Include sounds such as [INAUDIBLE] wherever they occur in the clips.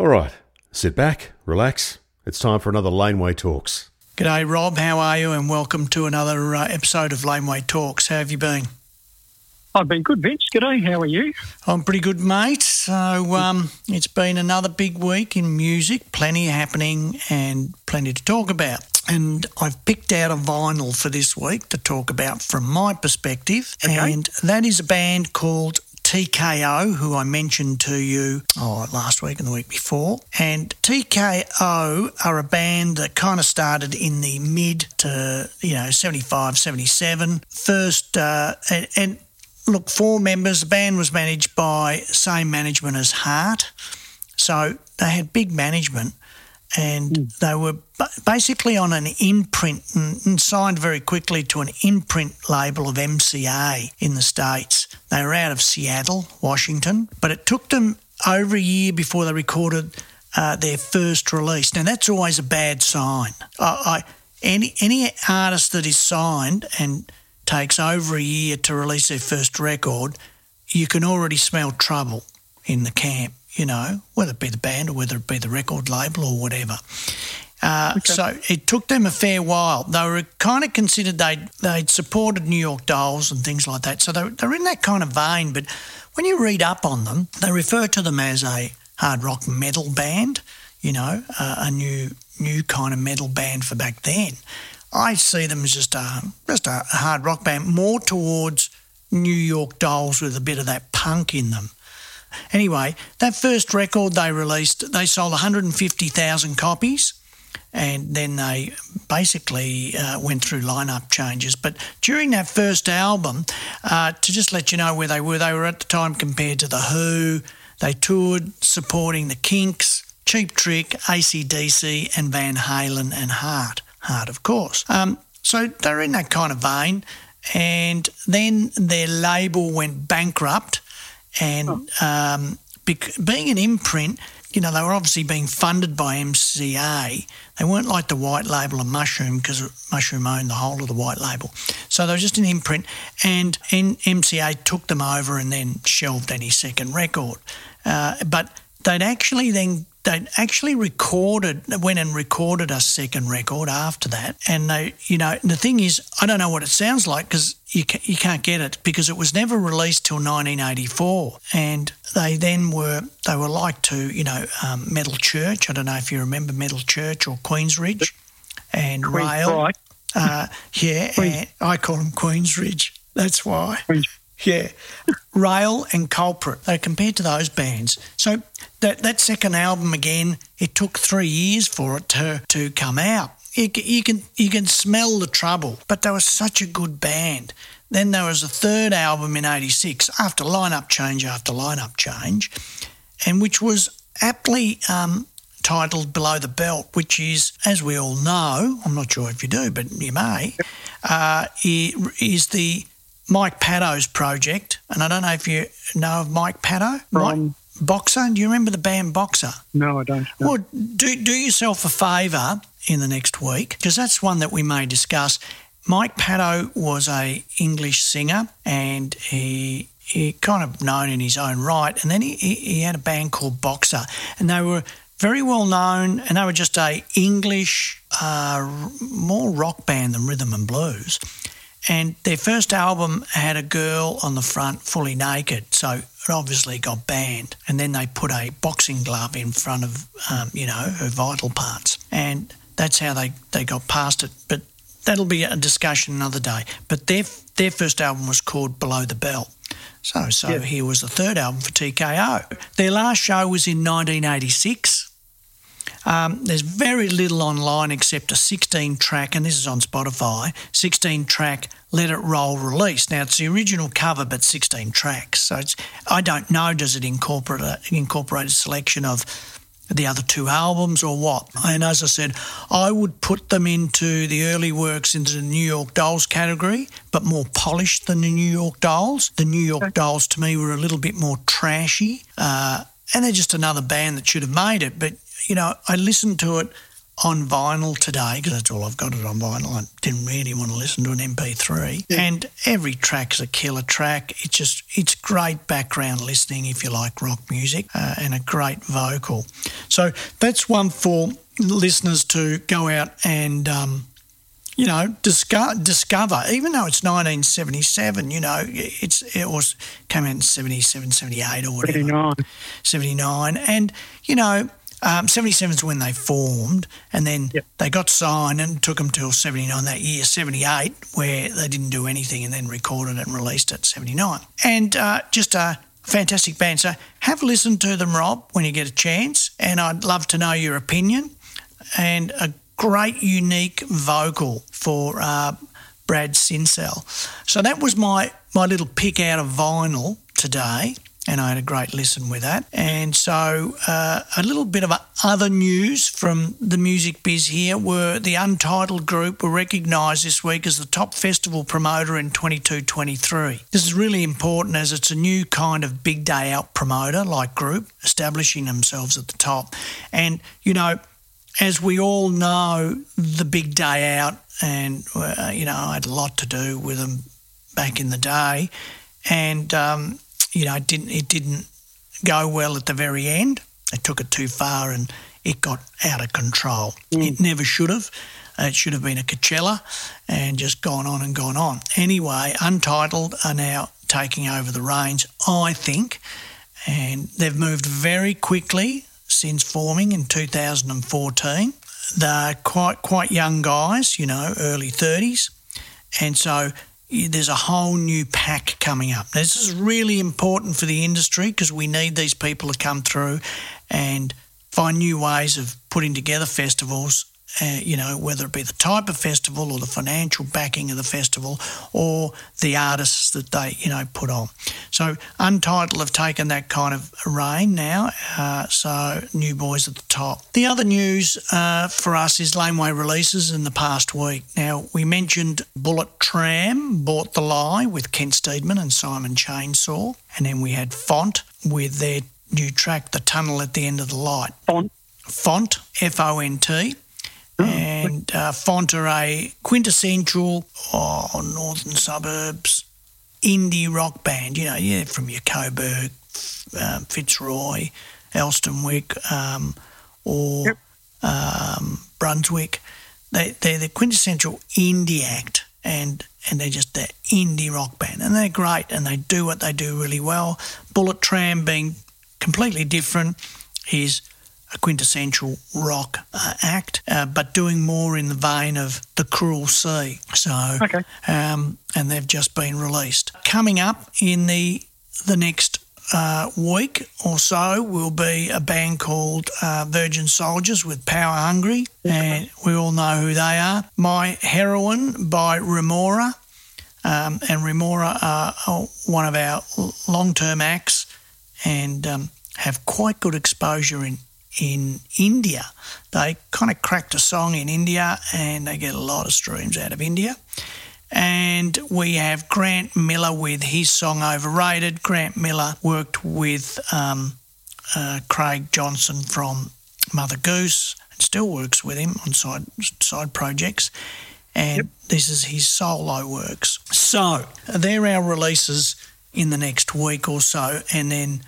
All right, sit back, relax. It's time for another Laneway Talks. G'day, Rob. How are you? And welcome to another uh, episode of Laneway Talks. How have you been? I've been good, Vince. G'day. How are you? I'm pretty good, mate. So um, it's been another big week in music, plenty happening and plenty to talk about. And I've picked out a vinyl for this week to talk about from my perspective, Okay. and that is a band called TKO, who I mentioned to you oh, last week and the week before. And TKO are a band that kind of started in the mid to, you know, 75, 77. First, uh, and, and look, four members. The band was managed by same management as Heart. So they had big management and they were basically on an imprint and, and signed very quickly to an imprint label of MCA in the States. They were out of Seattle, Washington, but it took them over a year before they recorded uh, their first release. Now, that's always a bad sign. I, I, any, any artist that is signed and takes over a year to release their first record, you can already smell trouble in the camp, you know, whether it be the band or whether it be the record label or whatever. Uh, So it took them a fair while. They were kind of considered they'd, they'd supported New York Dolls and things like that. So they're, they're in that kind of vein. But when you read up on them, they refer to them as a hard rock metal band, you know, uh, a new new kind of metal band for back then. I see them as just a, just a hard rock band, more towards New York Dolls with a bit of that punk in them. Anyway, that first record they released, they sold 150,000 copies, and then they basically uh, went through lineup changes. But during that first album, uh, to just let you know where they were, they were at the time compared to The Who. They toured supporting The Kinks, Cheap Trick, ACDC, and Van Halen and Heart. Heart, of course. Um, so they're in that kind of vein. And then their label went bankrupt and um, bec- being an imprint, you know, they were obviously being funded by MCA. They weren't like the white label of Mushroom because Mushroom owned the whole of the white label. So they were just an imprint, and N- MCA took them over and then shelved any second record. Uh, but they'd actually then they'd actually recorded went and recorded a second record after that. And they you know the thing is i don't know what it sounds like because you, ca- you can't get it because it was never released till 1984 and they then were they were like to you know um, metal church. I don't know if you remember metal church or queensridge and Queen's rail. uh, yeah and i call them queensridge. That's why. Queen's- yeah. Rail and Culprit. They compared to those bands. So that that second album again, it took three years for it to, to come out. You, you can you can smell the trouble, but they were such a good band. Then there was a third album in '86 after lineup change after lineup change, and which was aptly um, titled Below the Belt, which is, as we all know, I'm not sure if you do, but you may, uh, is the Mike Patto's project. And I don't know if you know of Mike Patto. Mike Boxer. Do you remember the band Boxer? No, I don't. know. Well, do, do yourself a favour in the next week because that's one that we may discuss. Mike Patto was a English singer and he he kind of known in his own right. And then he, he, he had a band called Boxer and they were very well known and they were just a English, uh, more rock band than rhythm and blues. And their first album had a girl on the front fully naked, so it obviously got banned. And then they put a boxing glove in front of, um, you know, her vital parts. And that's how they, they got past it. But that'll be a discussion another day. But their, their first album was called Below the Belt. So, so Yeah. here was the third album for TKO. Their last show was in 1986. Um, there's very little online except a 16 track, and this is on Spotify, 16 track Let It Roll release. Now, it's the original cover, but 16 tracks. So it's, I don't know, does it incorporate a, incorporate a selection of the other two albums or what? And as I said, I would put them into the early works into the New York Dolls category, but more polished than the New York Dolls. The New York Dolls to me were a little bit more trashy, uh, and they're just another band that should have made it. But you know, I listened to it on vinyl today because that's all I've got it on vinyl. I didn't really want to listen to an MP3. And every track's a killer track. It's just, it's great background listening if you like rock music uh, and a great vocal. So that's one for listeners to go out and, um, you know, discover, discover, even though it's 1977, you know, it's it was came out in 77, 78 or whatever. 79. 79. And, you know, um, 77 is when they formed, and then Yep. they got signed and took them till 79 that year, 78, where they didn't do anything and then recorded and released it 79. And uh, just a fantastic band. So have a listen to them, Rob, when you get a chance. And I'd love to know your opinion. And a great, unique vocal for uh, Brad Sinsel. So that was my, my little pick out of vinyl today. And I had a great listen with that. And so, uh, a little bit of other news from the music biz here were the Untitled Group were recognised this week as the top festival promoter in 22 23. This is really important as it's a new kind of big day out promoter like group establishing themselves at the top. And, you know, as we all know, the big day out, and uh, you know, I had a lot to do with them back in the day, and um, you know, it didn't it didn't go well at the very end. They took it too far, and it got out of control. Mm. It never should have. It should have been a Coachella, and just gone on and gone on. Anyway, Untitled are now taking over the reins, I think, and they've moved very quickly since forming in 2014. They're quite quite young guys, you know, early 30s, and so there's a whole new pack coming up. This is really important for the industry because we need these people to come through and find new ways of putting together festivals. Uh, you know, whether it be the type of festival or the financial backing of the festival or the artists that they, you know, put on. So Untitled have taken that kind of reign now. Uh, so new boys at the top. The other news uh, for us is Laneway releases in the past week. Now we mentioned Bullet Tram bought the lie with Kent Steedman and Simon Chainsaw, and then we had Font with their new track, The Tunnel at the End of the Light. Font. Font, F O N T. And uh, Font quintessential oh, northern suburbs indie rock band. You know, yeah, from your Coburg, um, Fitzroy, Elsternwick, um, or Yep. um, Brunswick. They, they're the quintessential indie act, and and they're just that indie rock band, and they're great, and they do what they do really well. Bullet Tram being completely different is a quintessential rock uh, act, uh, but doing more in the vein of the Cruel Sea. So, Okay. um, and they've just been released. Coming up in the the next uh, week or so will be a band called uh, Virgin Soldiers with Power Hungry, and we all know who they are. My Heroine by Remora. Um, and Remora are one of our long term acts and um, have quite good exposure in in India. They kind of cracked a song in India and they get a lot of streams out of India. And we have Grant Miller with his song Overrated. Grant Miller worked with um, uh, Craig Johnson from Mother Goose and still works with him on side side projects. And this is his solo works. So they're our releases in the next week or so, and then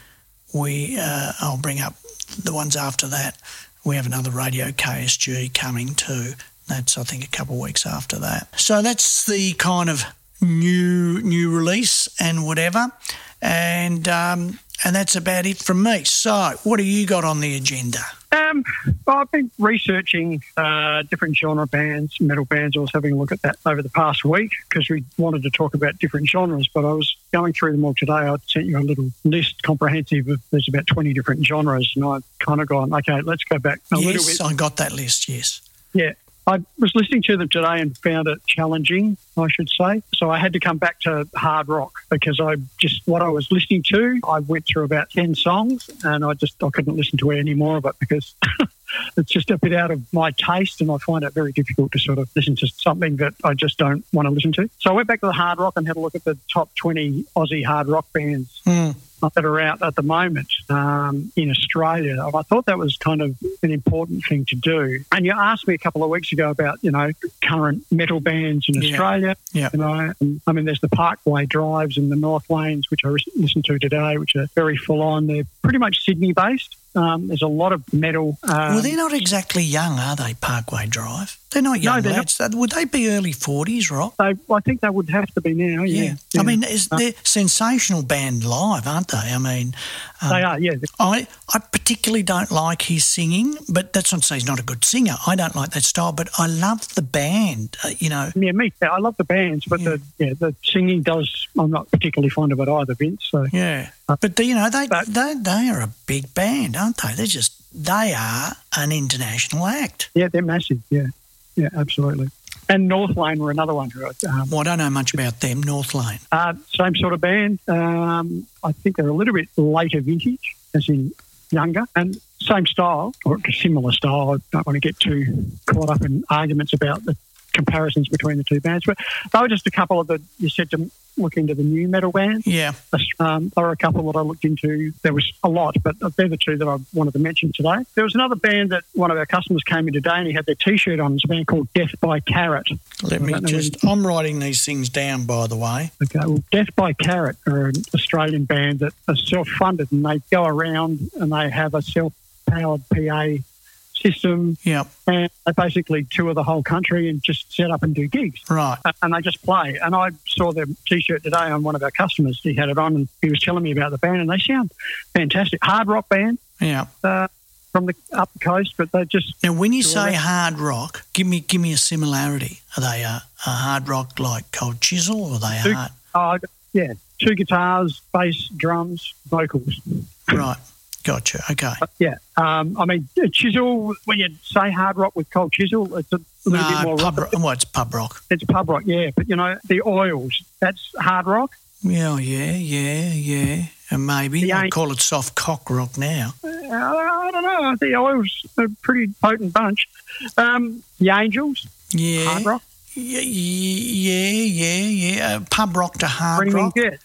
we uh, I'll bring up the ones after that. We have another Radio KSG coming too. That's I think a couple of weeks after that. So that's the kind of new new release and whatever, and um, and that's about it from me. So what do you got on the agenda? Um, well, I've been researching uh, different genre bands, metal bands. I was having a look at that over the past week because we wanted to talk about different genres. But I was going through them all today. I sent you a little list comprehensive of there's about 20 different genres. And I've kind of gone, okay, let's go back a little bit. yes. I got that list. Yes. Yeah. I was listening to them today and found it challenging, I should say. So I had to come back to hard rock because I just, what I was listening to, I went through about 10 songs and I just, I couldn't listen to any more of it because [LAUGHS] it's just a bit out of my taste and I find it very difficult to sort of listen to something that I just don't want to listen to. So I went back to the hard rock and had a look at the top 20 Aussie hard rock bands Hmm. That are out at the moment. um, in Australia. I thought that was kind of an important thing to do. And you asked me a couple of weeks ago about, you know, current metal bands in Yeah. Australia. Yeah. You know, and, I mean, there's the Parkway Drives and the Northlanes, which I listened to today, which are very full on. They're pretty much Sydney based. Um, there's a lot of metal. Um, well, they're not exactly young, are they, Parkway Drive? They're not young no, they're not. lads. Would they be early 40s, Rob? they, I think they would have to be now. Yeah. I mean, is, Uh, they're sensational band live, aren't they? I mean, um, they are. Yeah. I, I particularly don't like his singing, but that's not to say he's not a good singer. I don't like that style, but I love the band. Uh, you know, Yeah, me. I love the bands, but Yeah. the yeah the singing does. I'm not particularly fond of it either, Vince. So yeah. But you know, they But- they they are a big band, aren't they? They're just they are an international act. yeah, they're massive. Yeah, yeah, absolutely. And Northlane were another one who um, Well, I don't know much about them. Northlane. uh, same sort of band. Um, I think they're a little bit later vintage, as in younger, and same style or a similar style. I don't want to get too caught up in arguments about the comparisons between the two bands, but they were just a couple of the. You said to look into the new metal bands. Yeah. Um, there were a couple that I looked into. There was a lot, but they're the two that I wanted to mention today. There was another band that one of our customers came in today and he had their T-shirt on. It's a band called Death by Carrot. Let me just. I'm writing these things down, by the way. Okay, well, Death by Carrot are an Australian band that are self-funded and they go around and they have a self-powered PA system Yeah. and they basically tour the whole country and just set up and do gigs. Right. and they just play. And I saw their T-shirt today on one of our customers. He had it on, and he was telling me about the band, and they sound fantastic. Hard rock band Yeah. uh, from the up the coast, but they just Now, when you say hard rock, give me give me a similarity. Are they a, a hard rock like Cold Chisel, or are they Two- hard? oh yeah, two guitars, bass, drums, vocals. Right. Gotcha. Okay. But yeah, um, I mean Chisel. When you say hard rock with Cold Chisel, it's a little bit more pub rock. Well, it's pub rock. It's pub rock, yeah. But you know the Oils, that's hard rock. Yeah, yeah, yeah, yeah. And maybe I call it soft cock rock now. Uh, I don't know. The Oils are a pretty potent bunch. Um, the Angels, Yeah. hard rock. Yeah, yeah, yeah, yeah. Uh, pub rock to hard Screaming rock. Jet.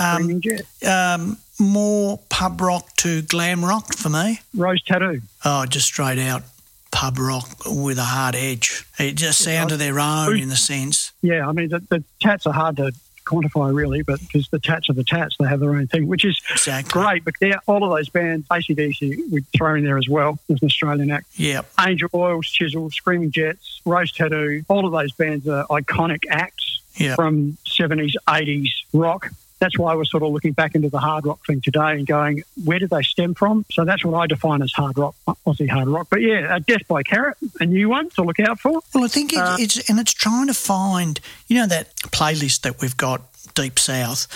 Um, Screaming Jet. um, more pub rock to glam rock for me. Rose Tattoo. Oh, just straight out pub rock with a hard edge. It just sound of their own in the sense. Yeah, I mean, the, the tats are hard to quantify, really, but because the tats are the tats, they have their own thing, which is Exactly. great. But yeah, all of those bands, ACDC, we throw in there as well as an Australian act. Yeah. Angel Oils, Chisel, Screaming Jets, Rose Tattoo, all of those bands are iconic acts Yep. from 70s, 80s rock. That's why I was sort of looking back into the hard rock thing today and going, where did they stem from? So that's what I define as hard rock, Aussie hard rock. But yeah, uh, Death by Carrot, a new one to look out for. Well, I think it, Uh, it's and it's trying to find you know that playlist that we've got deep south,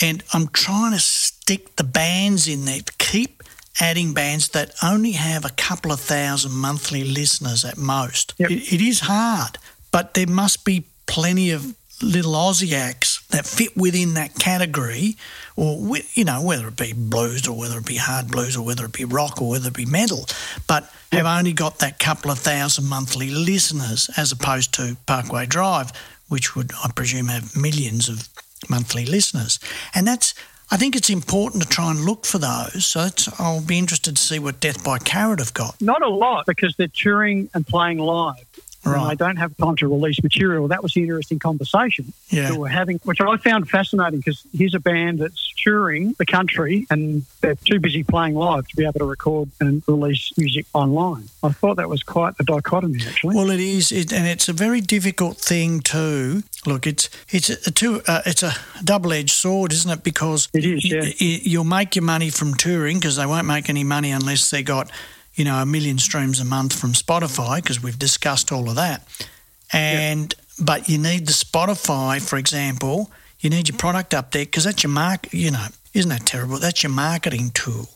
and I'm trying to stick the bands in there. Keep adding bands that only have a couple of thousand monthly listeners at most. Yep. It, it is hard, but there must be plenty of little Aussie acts that fit within that category, or you know whether it be blues or whether it be hard blues or whether it be rock or whether it be metal, but have only got that couple of thousand monthly listeners as opposed to Parkway Drive, which would I presume have millions of monthly listeners, and that's. I think it's important to try and look for those. So it's, I'll be interested to see what Death by Carrot have got. Not a lot because they're touring and playing live. And they don't have time to release material. That was the interesting conversation Yeah. that we're having, which I found fascinating because here's a band that's touring the country and they're too busy playing live to be able to record and release music online. I thought that was quite a dichotomy, actually. Well, it is, it, and it's a very difficult thing too. Look, it's it's a two, uh, it's a double-edged sword, isn't it? Because It is, yeah. y- you'll make your money from touring because they won't make any money unless they got, you know, a million streams a month from Spotify because we've discussed all of that. And but you need the Spotify, for example. You need your product up there because that's your mark. You know, isn't that terrible? That's your marketing tool.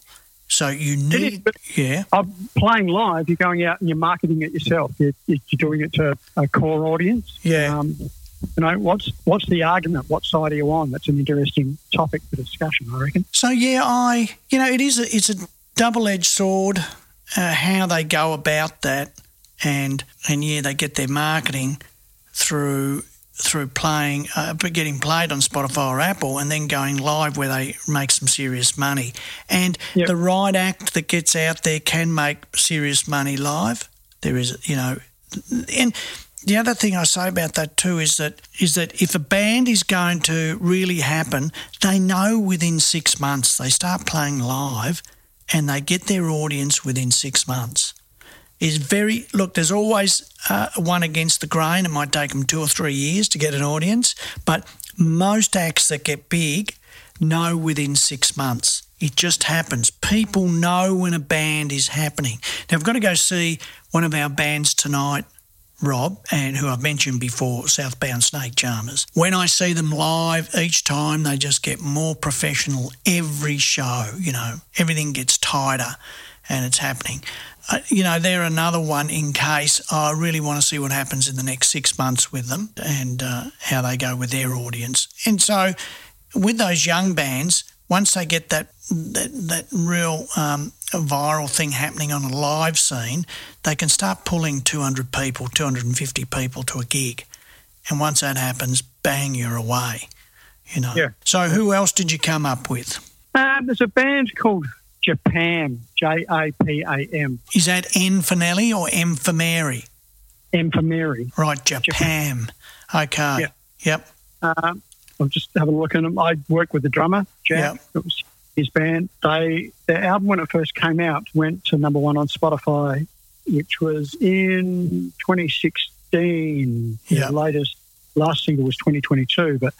So you need, but- yeah, I'm playing live, you're going out and you're marketing it yourself. You're, you're doing it to a core audience. Yeah. Um, you know, what's what's the argument? What side are you on? That's an interesting topic for discussion, I reckon. So yeah, I you know it is a, it's a double edged sword. Uh, how they go about that, and and yeah, they get their marketing through through playing, uh, getting played on Spotify or Apple, and then going live where they make some serious money. And Yep. the right act that gets out there can make serious money live. There is, you know, and the other thing I say about that too is that is that if a band is going to really happen, they know within six months they start playing live, and they get their audience within six months is very look. There's always uh, one against the grain. It might take them two or three years to get an audience, but most acts that get big know within six months. It just happens. People know when a band is happening. Now, I've got to go see one of our bands tonight, Rob, and who I've mentioned before, Southbound Snake Charmers. When I see them live, each time they just get more professional every show. You know, everything gets tighter and it's happening. Uh, you know, they're another one in case I really want to see what happens in the next six months with them and uh, how they go with their audience. And so, with those young bands, once they get that that, that real um, viral thing happening on a live scene, they can start pulling 200 people, 250 people to a gig. And once that happens, bang, you're away. You know. Yeah. So, who else did you come up with? Um, there's a band called Japam, J A P A M, Is that N for Nelly or M for Mary? M for Mary. Right, Japam. Okay. Yeah. Yep. Um, I'm just having a look at them. I work with the drummer, Jack. Was his band. They their album when it first came out went to number one on Spotify, which was in 2016. Yeah. The latest last single was 2022, but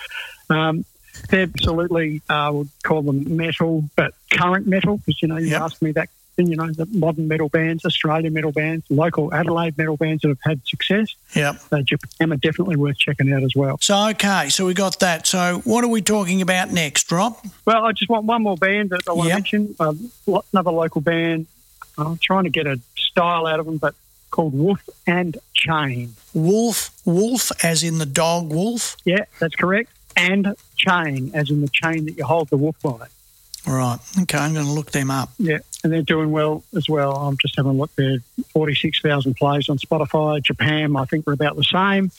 um, they're absolutely uh, would call them metal, but current metal because you know you Yep. asked me that. Question, You know the modern metal bands, Australian metal bands, local Adelaide metal bands that have had success. Yeah, So Japam are definitely worth checking out as well. So, okay. So, we got that. So, what are we talking about next, Rob? Well, I just want one more band that I want Yep. to mention. Um, another local band. I'm trying to get a style out of them, but called Wolf and Chain. Wolf, wolf, as in the dog wolf. Yeah, that's correct. And chain, as in the chain that you hold the wolf by. Right. Okay. I'm going to look them up. Yeah, and they're doing well as well. I'm just having a look. They're 46,000 plays on Spotify. Japam, I think, we're about the same.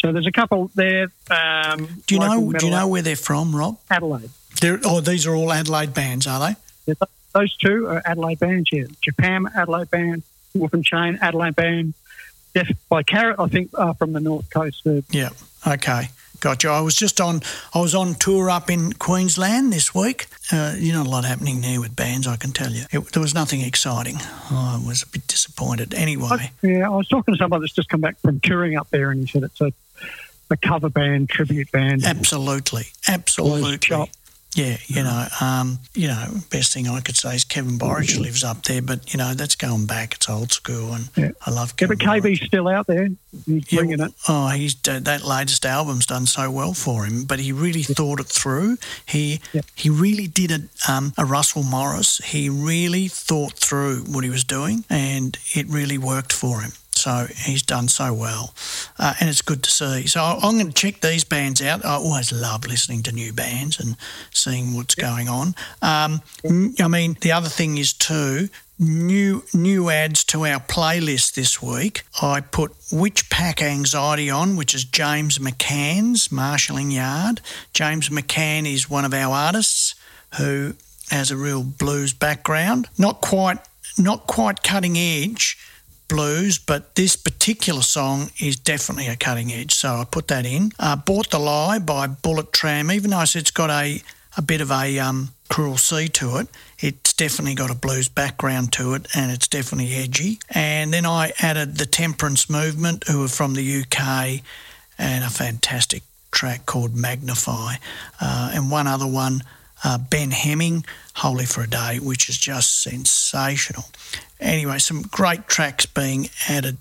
So there's a couple there. Um, Do you know? Do you know where they're from, Rob? Adelaide. They're, oh, these are all Adelaide bands, are they? Yeah, those two are Adelaide bands, yeah. Japam, Adelaide band, Wolf and Chain, Adelaide band. Death by Carrot, I think, are from the north coast. Yeah. Okay. Gotcha. I was just on. I was on tour up in Queensland this week. Uh, you know, a lot happening there with bands. I can tell you, it, there was nothing exciting. I was a bit disappointed. Anyway, yeah, I was talking to somebody that's just come back from touring up there, and he said it's a, a cover band, tribute band. absolutely, absolutely. Yeah, you know, um, you know, best thing I could say is Kevin Borich lives up there, but you know that's going back. It's old school, and Yeah. I love Yeah, Kevin. but Borich. KB's still out there. He's Yeah, bringing it. Oh, he's that latest album's done so well for him, but he really thought it through. He Yeah. he really did a um, a Russell Morris. He really thought through what he was doing, and it really worked for him. So he's done so well, uh, and it's good to see. So I'm going to check these bands out. I always love listening to new bands and seeing what's going on. Um, I mean, the other thing is too new new adds to our playlist this week. I put Which Pack Anxiety on, which is James McCann's Marshalling Yard. James McCann is one of our artists who has a real blues background. Not quite not quite cutting edge blues, but this particular song is definitely a cutting edge. So I put that in. Uh, Bought the Lie by Bullet Tram, even though it's got a, a bit of a um, cruel sea to it, it's definitely got a blues background to it and it's definitely edgy. And then I added the Temperance Movement, who are from the UK, and a fantastic track called Magnify. Uh, and one other one, uh, Ben Hemming, Holy for a Day, which is just sensational. Anyway, some great tracks being added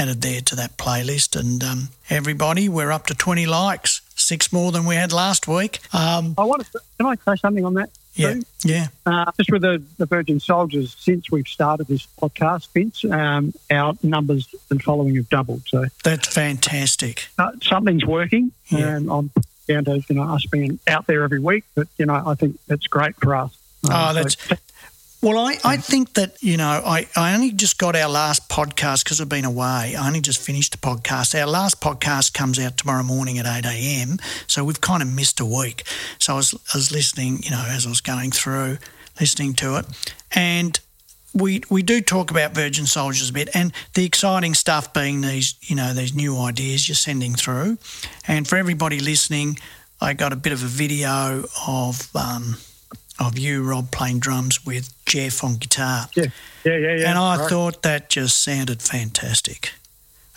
added there to that playlist. And um, everybody, we're up to 20 likes, six more than we had last week. Um, I want to. Can I say something on that? yeah, too? yeah, Uh, just with the, the Virgin Soldiers, since we've started this podcast, Vince, um, our numbers and following have doubled. So that's fantastic. uh, something's working, Yeah. and I'm down to you know us being out there every week. But you know, I think that's great for us. Oh, so that's- Well, I, I think that, you know, I, I only just got our last podcast because I've been away. I only just finished the podcast. Our last podcast comes out tomorrow morning at 8 a.m. So we've kind of missed a week. So I was, I was listening, you know, as I was going through, listening to it. And we we do talk about Virgin Soldiers a bit, and the exciting stuff being these you know these new ideas you're sending through, and for everybody listening, I got a bit of a video of um, of you Rob playing drums with Jeff on guitar, Yeah, yeah, yeah, yeah. and I right. thought that just sounded fantastic.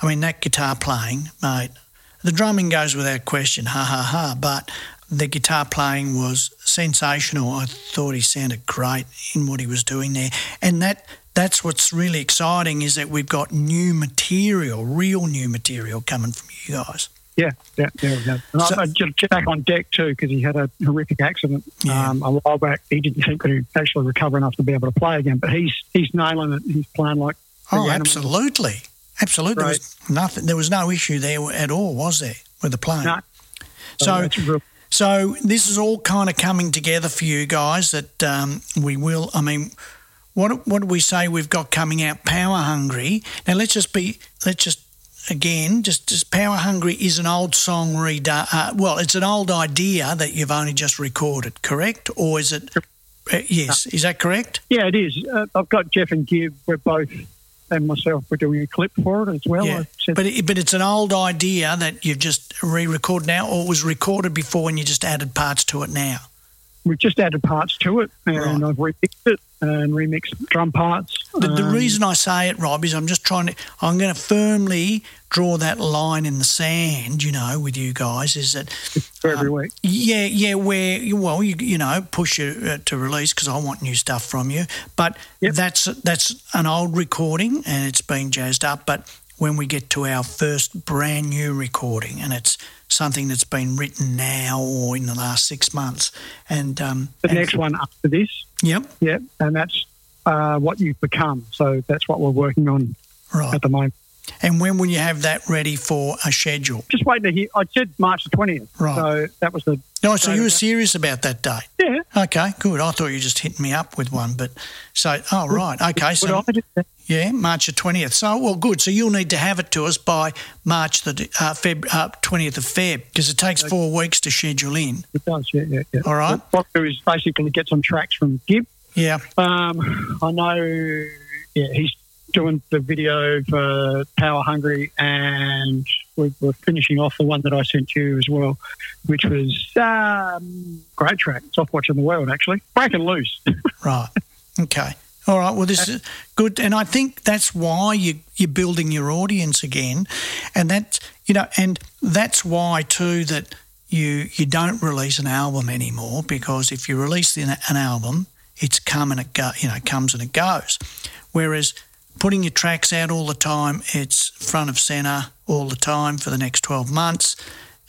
I mean that guitar playing, mate. The drumming goes without question, ha ha ha, but the guitar playing was sensational. I thought he sounded great in what he was doing there. And that that's what's really exciting is that we've got new material, real new material coming from you guys. Yeah, yeah, yeah. yeah. And So- I, I just Jack on deck too because he had a horrific accident Yeah. um, a while back. He didn't think that he'd actually recover enough to be able to play again, but he's he's nailing it. He's playing like Oh, absolutely. Absolutely. There was nothing there was no issue there at all, was there, with the plane? No. So. So this is all kind of coming together for you guys. That um, we will. I mean, what what do we say we've got coming out? Power hungry. Now let's just be. Let's just again. Just just power hungry is an old song redone. Uh, well, it's an old idea that you've only just recorded, correct? Or is it? Uh, yes, is that correct? Yeah, it is. Uh, I've got Jeff and Gib. We're both and myself. We're doing a clip for it as well. yeah, but it, but it's an old idea that you've just re-recorded now, or it was recorded before and you just added parts to it now. We've just added parts to it, and Right. I've remixed it and remixed drum parts. The, the Um, reason I say it, Rob, is I'm just trying to. I'm going to firmly draw that line in the sand. You know, with you guys, is that for every week. yeah, yeah, where well, you you know, push you uh, to release because I want new stuff from you. But Yep. that's that's an old recording and it's been jazzed up. But when we get to our first brand new recording and it's something that's been written now or in the last six months, and um, The and- next one after this, yep, Yep. and that's uh, what you've become. So that's what we're working on right. at the moment. And when will you have that ready for a schedule? Just waiting to hear. I said March the twentieth. Right. So that was the No, so you were serious about that date. yeah. Okay, good. I thought you were just hitting me up with one, but so oh right, okay, so Would I do that? yeah, March the twentieth. So well, good. So you'll need to have it to us by March the uh, Feb twentieth of Feb because it takes four weeks to schedule in. It does. Yeah, yeah, yeah. All right. What do is basically get some tracks from Gib. Yeah, Um, I know. Yeah, he's doing the video for Power Hungry, and we're, we're finishing off the one that I sent you as well, which was um, great track. It's off watching the world actually, breaking loose. [LAUGHS] right. Okay. All right. Well, this is good, and I think that's why you you're building your audience again, and that's you know, and that's why too that you you don't release an album anymore because if you release an, an album, it's come and it go, you know, comes and it goes, whereas putting your tracks out all the time, it's front of center all the time for the next twelve months.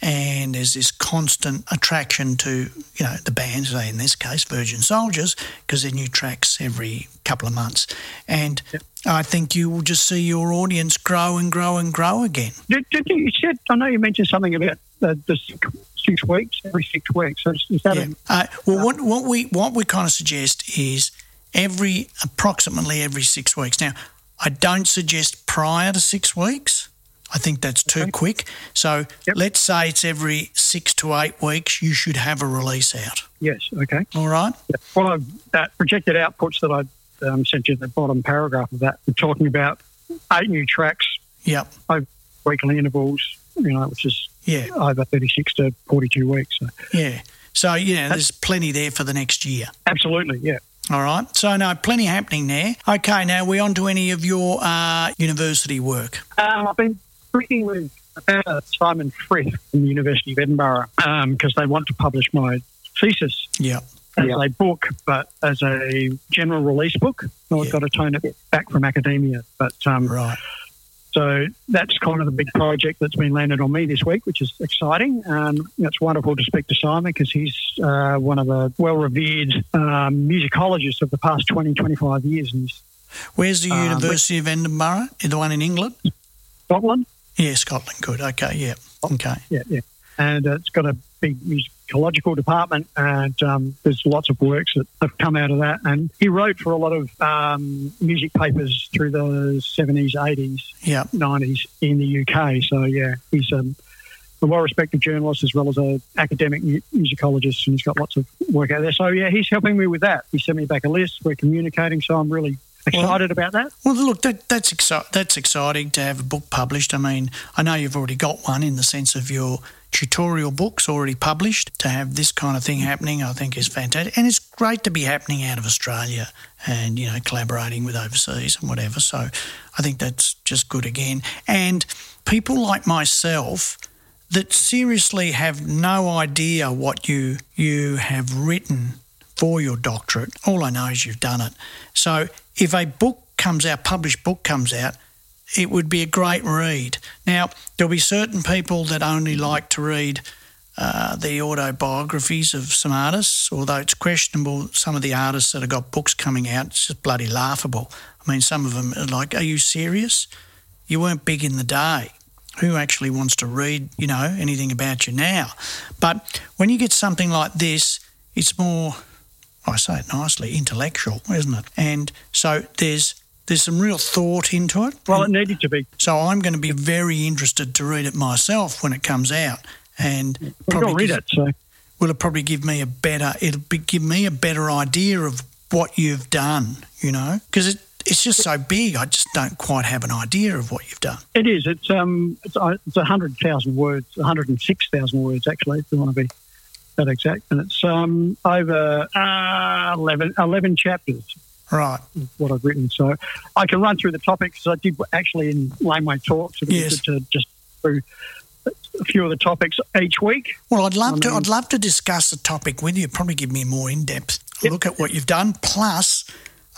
And there's this constant attraction to, you know, the bands, say in this case, Virgin Soldiers, because they're new tracks every couple of months. And I think you will just see your audience grow and grow and grow again. Did, did you, you said? I know you mentioned something about uh, the six, six weeks, every six weeks. So is, is that Yeah. a, Uh, well, what, what we what we kind of suggest is every approximately every six weeks. Now, I don't suggest prior to six weeks. I think that's too Okay. quick. So Yep. let's say it's every six to eight weeks. You should have a release out. yes? Okay. All right. Yeah. Well, I've, that projected outputs that I um, sent you the bottom paragraph of that, we're talking about eight new tracks, Yep. Over weekly intervals, you know, which is Yeah. over 36 to 42 weeks. So Yeah. So yeah, there's plenty there for the next year. absolutely, yeah. All right. So no, plenty happening there. Okay. Now we're on to any of your uh, university work. Um, I've been speaking with uh, Simon Frith from the University of Edinburgh because they want to publish my thesis Yep. as a book, but as a general release book. So I've Yeah. got to tone it back from academia. But um, Right. So that's kind of the big project that's been landed on me this week, which is exciting. And it's wonderful to speak to Simon because he's uh, one of the well revered um, musicologists of the past 20, 25 years Where's the Um, University of Edinburgh? The one in England? Scotland. Yeah, Scotland. Good. Okay. Yeah. Okay. Yeah, yeah. And uh, it's got a big music musicological department, and um, there's lots of works that have come out of that. And he wrote for a lot of um, music papers through the 70s, 80s, Yeah. 90s in the UK. So yeah, he's um, a well-respected journalist as well as a academic musicologist, and he's got lots of work out there. So yeah, he's helping me with that. He sent me back a list. We're communicating, so I'm really excited about that. Well, look, that, that's exci- that's exciting to have a book published. I mean, I know you've already got one in the sense of your tutorial books already published. To have this kind of thing happening, I think is fantastic, and it's great to be happening out of Australia and you know collaborating with overseas and whatever. So, I think that's just good again. And people like myself that seriously have no idea what you you have written for your doctorate. All I know is you've done it. So if a book comes out, published book comes out, it would be a great read. Now there'll be certain people that only like to read uh, the autobiographies of some artists, although it's questionable. Some of the artists that have got books coming out, it's just bloody laughable. I mean, some of them are like, "Are you serious? You weren't big in the day." who actually wants to read, you know, anything about you now? But when you get something like this, it's more, I say it nicely, intellectual, isn't it? And so there's there's some real thought into it. Well, it needed to be. So I'm going to be very interested to read it myself when it comes out, and Well, probably read gives- it. So will it probably give me a better it'll be, give me a better idea of what you've done, you know, because it, it's just so big. I just don't quite have an idea of what you've done. it is. It's um, it's uh, it's a hundred thousand words, one hundred and six thousand words actually, if you want to be that exact. And it's um over uh, 11, 11 chapters. Right. is what I've written. So I can run through the topics. I did actually in Laneway Talks. Yes. to just through a few of the topics each week. Well, I'd love to. I mean- I'd love to discuss the topic with you. Probably give me a more in depth Yep. look at what you've done. Plus,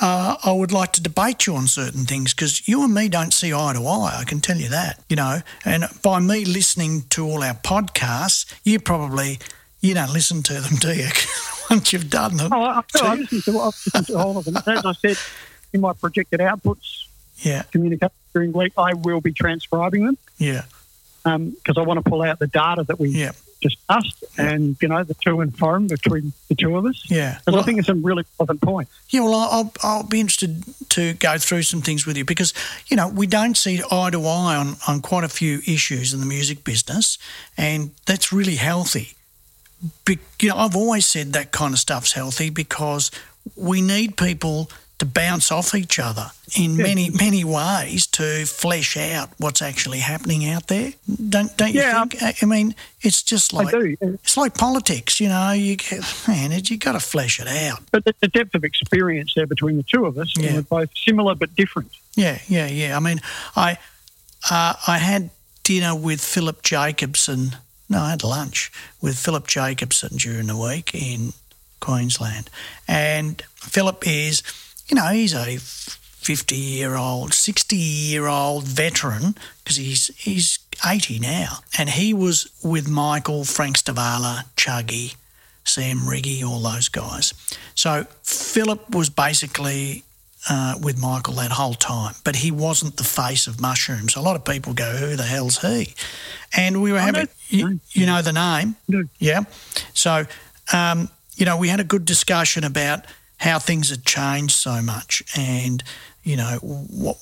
uh, I would like to debate you on certain things because you and me don't see eye to eye. I can tell you that. You know, and by me listening to all our podcasts, you probably you don't listen to them, do you? [LAUGHS] Once you've done them. Oh, I, I, Do I you? listened to, I've listened to all of them. As I said in my projected outputs, Yeah, communication during the week, I will be transcribing them yeah, um, because I want to pull out the data that we yeah, discussed and, you know, the to and from between the two of us. yeah. Because Well, I think it's some really relevant point. Yeah, well, I'll, I'll be interested to go through some things with you because, you know, we don't see eye to eye on, on quite a few issues in the music business, and that's really healthy. You know, I've always said that kind of stuff's healthy because we need people to bounce off each other in many, many ways to flesh out what's actually happening out there. Don't, don't you Yeah. think? I mean, it's just like I do. it's like politics, you know. You get- man, you got to flesh it out. But the, the depth of experience there between the two of us, Yeah. we're both similar but different. Yeah, yeah, yeah. I mean, I uh, I had dinner with Philip Jacobsen. No, I had lunch with Philip Jacobsen during the week in Queensland, and Philip is, you know, he's a fifty-year-old, sixty-year-old veteran because he's he's eighty now, and he was with Michael, Frank Stivala, Chuggy. Sam Riggy, all those guys. So Philip was basically uh, with Michael that whole time, but he wasn't the face of mushrooms. A lot of people go, "Who the hell's he?" And we were having, you, you know the name, yeah. So, um, you know, we had a good discussion about how things had changed so much, and you know, what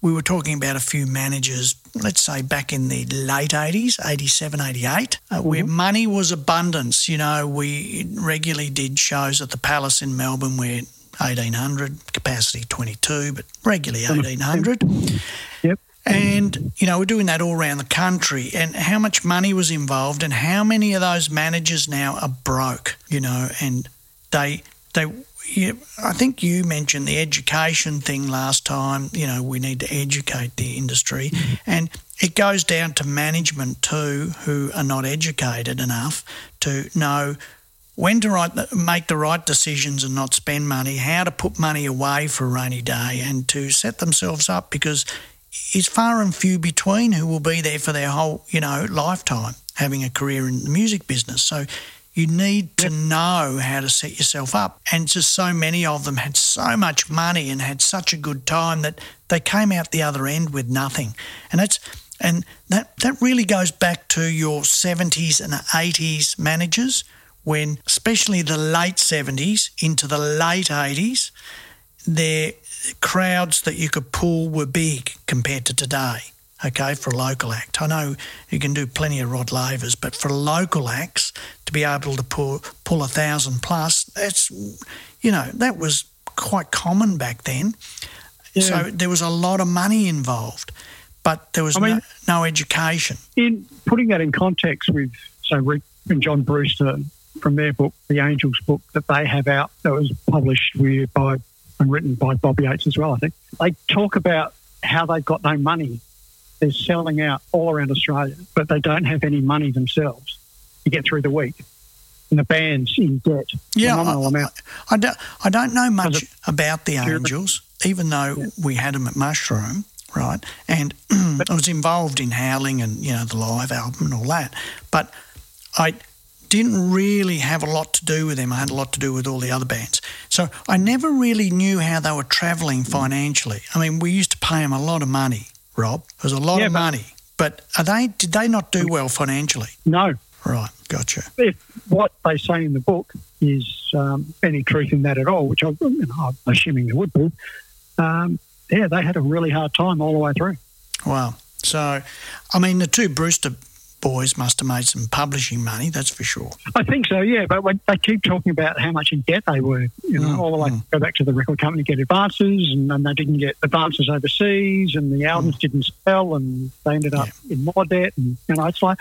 we were talking about a few managers, let's say back in the late 80s, 87, 88, uh, where money was abundance. You know, we regularly did shows at the Palace in Melbourne where 1800, capacity 22, but regularly 1800. Yep. And, you know, we're doing that all around the country and how much money was involved and how many of those managers now are broke, you know, and they, they, you, I think you mentioned the education thing last time. You know, we need to educate the industry. Mm-hmm. And it goes down to management too, who are not educated enough to know when to right, make the right decisions and not spend money, how to put money away for a rainy day, and to set themselves up because it's far and few between who will be there for their whole, you know, lifetime having a career in the music business. So you need to know how to set yourself up. And just so many of them had so much money and had such a good time that they came out the other end with nothing. And that's and that that really goes back to your 70s and 80s managers when, especially the late 70s into the late 80s, the crowds that you could pull were big compared to today. Okay, for a local act. I know you can do plenty of Rod Lavers, but for local acts to be able to pull pull a thousand plus, that's you know that was quite common back then. Yeah. So there was a lot of money involved, but there was I mean- no, no education. in putting that in context with so Rick and John Brewster from their book, the Angels book that they have out that was published with by and written by Bob Yates as well, I think. They talk about how they've got no money. They're selling out all around Australia, but they don't have any money themselves to get through the week. And the band's in debt. Yeah, Phenomenal I, amount. I, don't, I don't know much about the Angels, even though Yeah. we had them at Mushroom, right? And [CLEARS THROAT] I was involved in Howling and, you know, the live album and all that. But I didn't really have a lot to do with them. I had a lot to do with all the other bands. So I never really knew how they were travelling financially. I mean, we used to pay them a lot of money, Rob. It was a lot Yeah, of but- money. But are they? Did they not do well financially? No, Right, gotcha. if what they say in the book is um, any truth in that at all, which I, you know, I'm assuming there would be, um, yeah, they had a really hard time all the way through. Wow. So, I mean, the two Brewster boys must have made some publishing money, that's for sure. I think so, yeah. But when they keep talking about how much in debt they were, you know, Mm, all the way go back to the record company get advances, and then they didn't get advances overseas, and the albums didn't sell, and they ended up in more debt. And you know, it's like,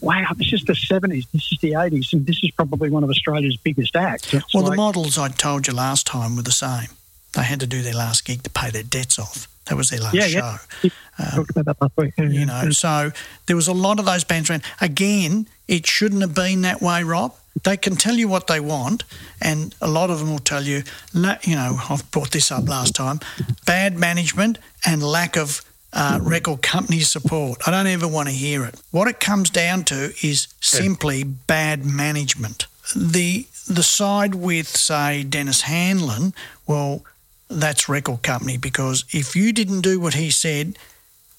wow, this is the seventies, this is the eighties, and this is probably one of Australia's biggest acts. It's Well, the models I told you last time were the same. They had to do their last gig to pay their debts off. That was their last Yeah, show. yeah. Talked about that last week. yeah, You know, so there was a lot of those bands around. Again, it shouldn't have been that way, Rob. They can tell you what they want, and a lot of them will tell you, you know, I've brought this up last time bad management and lack of uh, record company support. I don't ever want to hear it. What it comes down to is simply bad management. The the side with say Denis Handlin, well, that's record company because if you didn't do what he said,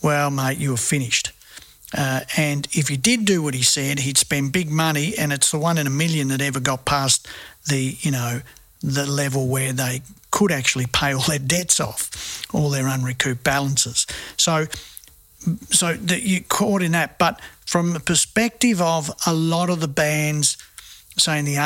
well, mate, you were finished. Uh, and if you did do what he said, he'd spend big money, and it's the one in a million that ever got past the, you know, the level where they could actually pay all their debts off, all their unrecouped balances. So, so that you caught in that. But from the perspective of a lot of the bands, say in the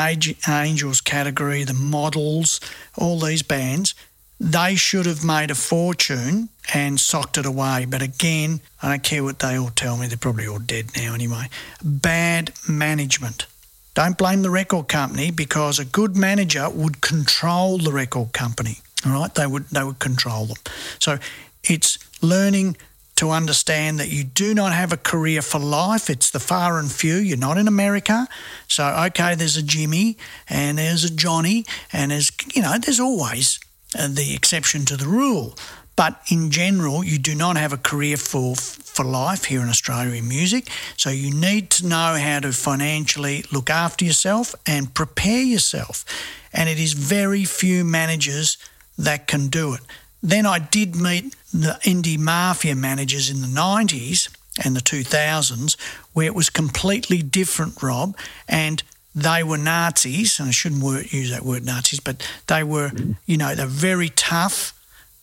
Angels category, the Models, all these bands, they should have made a fortune and socked it away. But again, I don't care what they all tell me, they're probably all dead now anyway. Bad management. Don't blame the record company because a good manager would control the record company. All right, they would they would control them. So it's learning to understand that you do not have a career for life. It's the far and few. You're not in America. So okay, there's a Jimmy and there's a Johnny and there's you know there's always Uh, the exception to the rule. But in general, you do not have a career for for life here in Australia in music. So you need to know how to financially look after yourself and prepare yourself. And it is very few managers that can do it. Then I did meet the indie mafia managers in the 90s and the 2000s where it was completely different, Rob, and they were Nazis, and I shouldn't word, use that word Nazis, but they were, you know, they're very tough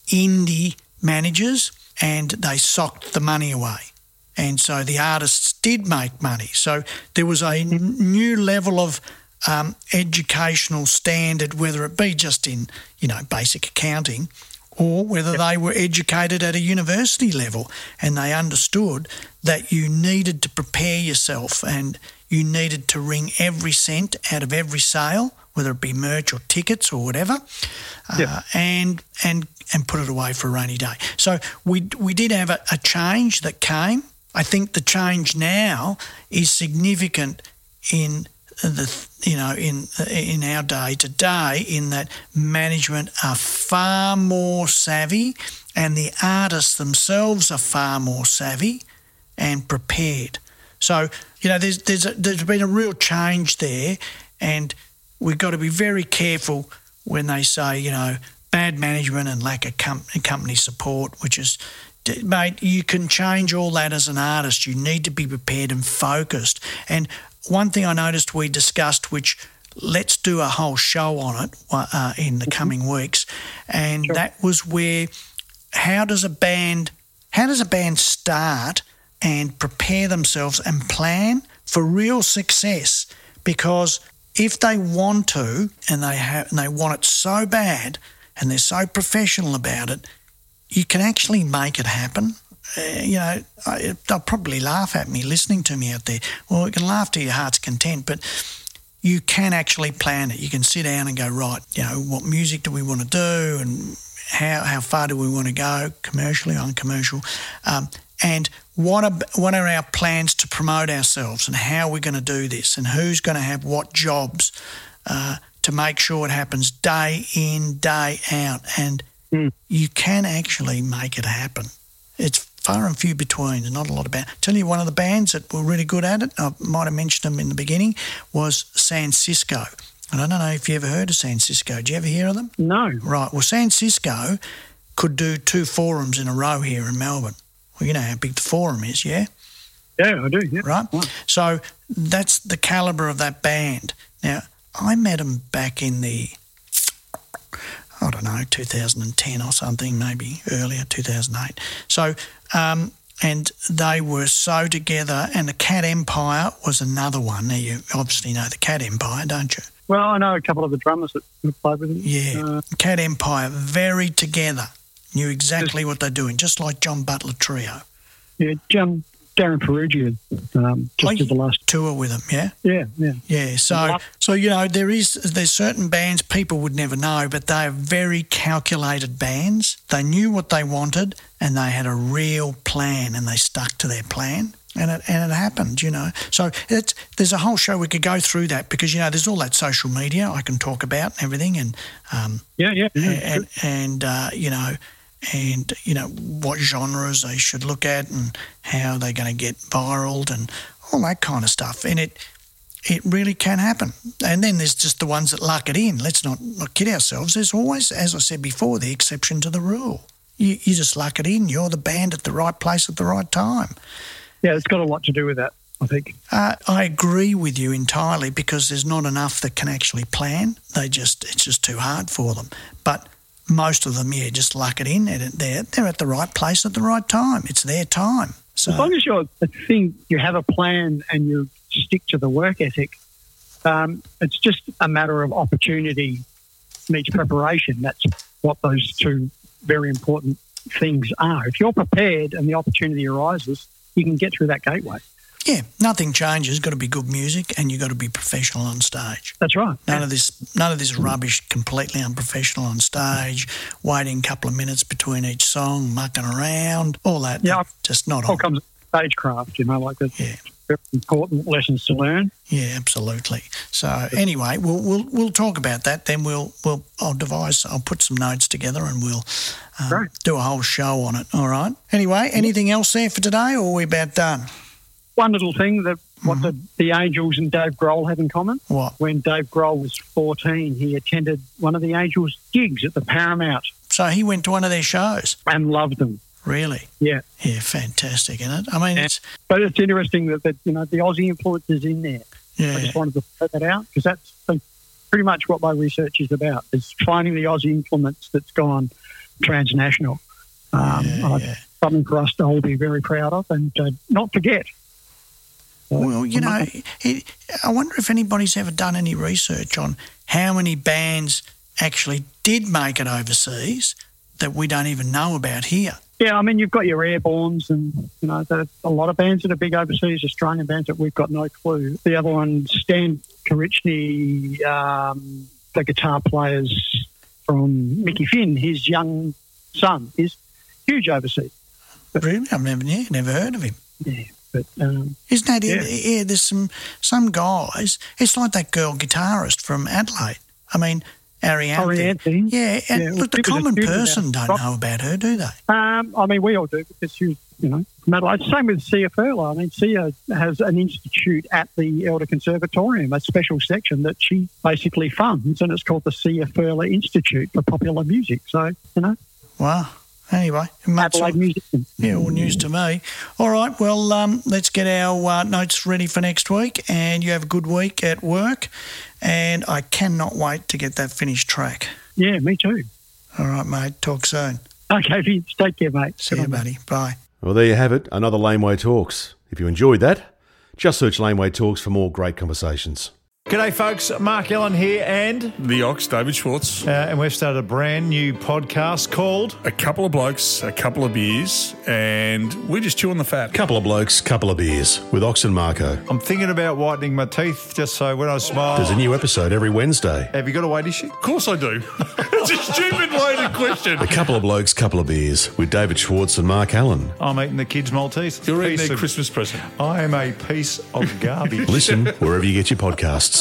indie managers and they socked the money away. And so the artists did make money. So there was a n- new level of um, educational standard, whether it be just in, you know, basic accounting or whether they were educated at a university level and they understood that you needed to prepare yourself and you needed to wring every cent out of every sale, whether it be merch or tickets or whatever, Yeah. uh, and and and put it away for a rainy day. So we we did have a, a change that came. I think the change now is significant in the you know in in our day today in that management are far more savvy and the artists themselves are far more savvy and prepared. So you know there's there's a, there's been a real change there, and we've got to be very careful when they say you know bad management and lack of com- company support, which is mate, you can change all that as an artist. You need to be prepared and focused. And one thing I noticed we discussed, which let's do a whole show on it uh, in the coming weeks. And that was where how does a band how does a band start and prepare themselves and plan for real success? Because if they want to and they have and they want it so bad and they're so professional about it, you can actually make it happen. Uh, you know, I, they'll probably laugh at me listening to me out there. Well, you can laugh to your heart's content, but you can actually plan it. You can sit down and go, right, you know, what music do we want to do and how, how far do we want to go, commercially, or uncommercial, um, and what are, what are our plans to promote ourselves and how we're going to do this and who's going to have what jobs uh, to make sure it happens day in, day out. And Mm. you can actually make it happen. It's far and few between. There's not a lot about. Tell you one of the bands that were really good at it. I might have mentioned them in the beginning. Was San Cisco. And I don't know if you ever heard of San Cisco. Did you ever hear of them? No. Right. Well, San Cisco could do two forums in a row here in Melbourne. Well, you know how big the forum is, yeah? Yeah, I do. Yeah. Right? Wow. So that's the calibre of that band. Now, I met them back in the, I don't know, 2010 or something, maybe earlier, 2008. So, um, and they were so together, and the Cat Empire was another one. Now, you obviously know the Cat Empire, don't you? Well, I know a couple of the drummers that played with him. Yeah. Uh, Cat Empire, very together, knew exactly what they're doing, just like John Butler Trio. yeah, John, Darren Perugia um, just Like- did the last. Tour with them, yeah? Yeah, yeah. Yeah, so so you know there is there's certain bands people would never know, but they are very calculated bands. They knew what they wanted and they had a real plan and they stuck to their plan. And it, and it happened, you know. So it's, there's a whole show we could go through that because you know there's all that social media I can talk about and everything, and um, Yeah, yeah. yeah. and and uh, you know, and you know what genres they should look at and how they're going to get viral and all that kind of stuff. And it it really can happen. And then there's just the ones that luck it in. Let's not, not kid ourselves. There's always, as I said before, the exception to the rule. You, you just luck it in. You're the band at the right place at the right time. yeah, it's got a lot to do with that, I think. Uh, I agree with you entirely because there's not enough that can actually plan. They just it's just too hard for them. But most of them, yeah, just luck it in. They're they're at the right place at the right time. It's their time. So As long as you're a thing, you have a plan and you stick to the work ethic, um, it's just a matter of opportunity meets preparation. That's what those two very important things are. If you're prepared and the opportunity arises, you can get through that gateway. Yeah, nothing changes. Got to be good music, and you got to be professional on stage. That's right. None of this, none of this rubbish. Completely unprofessional on stage, waiting a couple of minutes between each song, mucking around, all that. Yeah. just not all on. comes stagecraft, you know, like that's Yeah. very important lessons to learn. Yeah, absolutely. So anyway, we'll we'll we'll talk about that. Then we'll we'll I'll devise. I'll put some notes together and we'll um, do a whole show on it. All right. Anyway, anything else there for today, or are we about done? One little thing that what the, the Angels and Dave Grohl have in common. What? When Dave Grohl was 14, he attended one of the Angels' gigs at the Paramount So he went to one of their shows. and loved them. Really? Yeah. Yeah, fantastic, isn't it? I mean, Yeah. it's But it's interesting that, that you know the Aussie influence is in there. Yeah. I just wanted to throw that out because that's pretty much what my research is about: is finding the Aussie influence that's gone transnational. Um, yeah, yeah. Something for us to all be very proud of and uh, not forget. Well, you know, it, I wonder if anybody's ever done any research on how many bands actually did make it overseas that we don't even know about here. Yeah, I mean, you've got your Airbournes and, you know, there's a lot of bands that are big overseas, Australian bands that we've got no clue. The other one, Stan Korichny, um, the guitar players from Mickey Finn, his young son is huge overseas. Really, I've never, yeah, never heard of him. Yeah, but um, Isn't that Yeah. it? Yeah, there's some some guys. It's like that girl guitarist from Adelaide. I mean, Orianthi. Yeah, and Yeah, look, the common person don't rock- know about her, do they? um, I mean, we all do because she was, you know, from Adelaide. Same with Sia Furler. I mean, Sia has an institute at the Elder Conservatorium, a special section that she basically funds, and it's called the Sia Furler Institute for Popular Music. So, you know, Wow. Anyway, much Adelaide musicians. yeah, all news to me. All right, well, um, let's get our uh, notes ready for next week, and you have a good week at work, and I cannot wait to get that finished track. Yeah, me too. All right, mate. Talk soon. Okay, Vince, take care, mate. See Good you, buddy. Bye. Well, there you have it. Another Laneway Talks. If you enjoyed that, just search Laneway Talks for more great conversations. G'day, folks. Mark Allen here, and The Ox, David Schwartz. uh, and we've started a brand new podcast called A couple of blokes, a couple of beers, and we're just chewing the fat. A Couple of blokes, couple of beers with Ox and Marco. I'm thinking about whitening my teeth just so when I smile. There's a new episode every Wednesday. Have you got a weight issue? Of course I do. [LAUGHS] it's a stupid loaded question. A couple of blokes, couple of beers with David Schwartz and Mark Allen. I'm eating the kids' Maltese. You're eating Piece their of- Christmas present. I am a piece of garbage. Listen [LAUGHS] wherever you get your podcasts.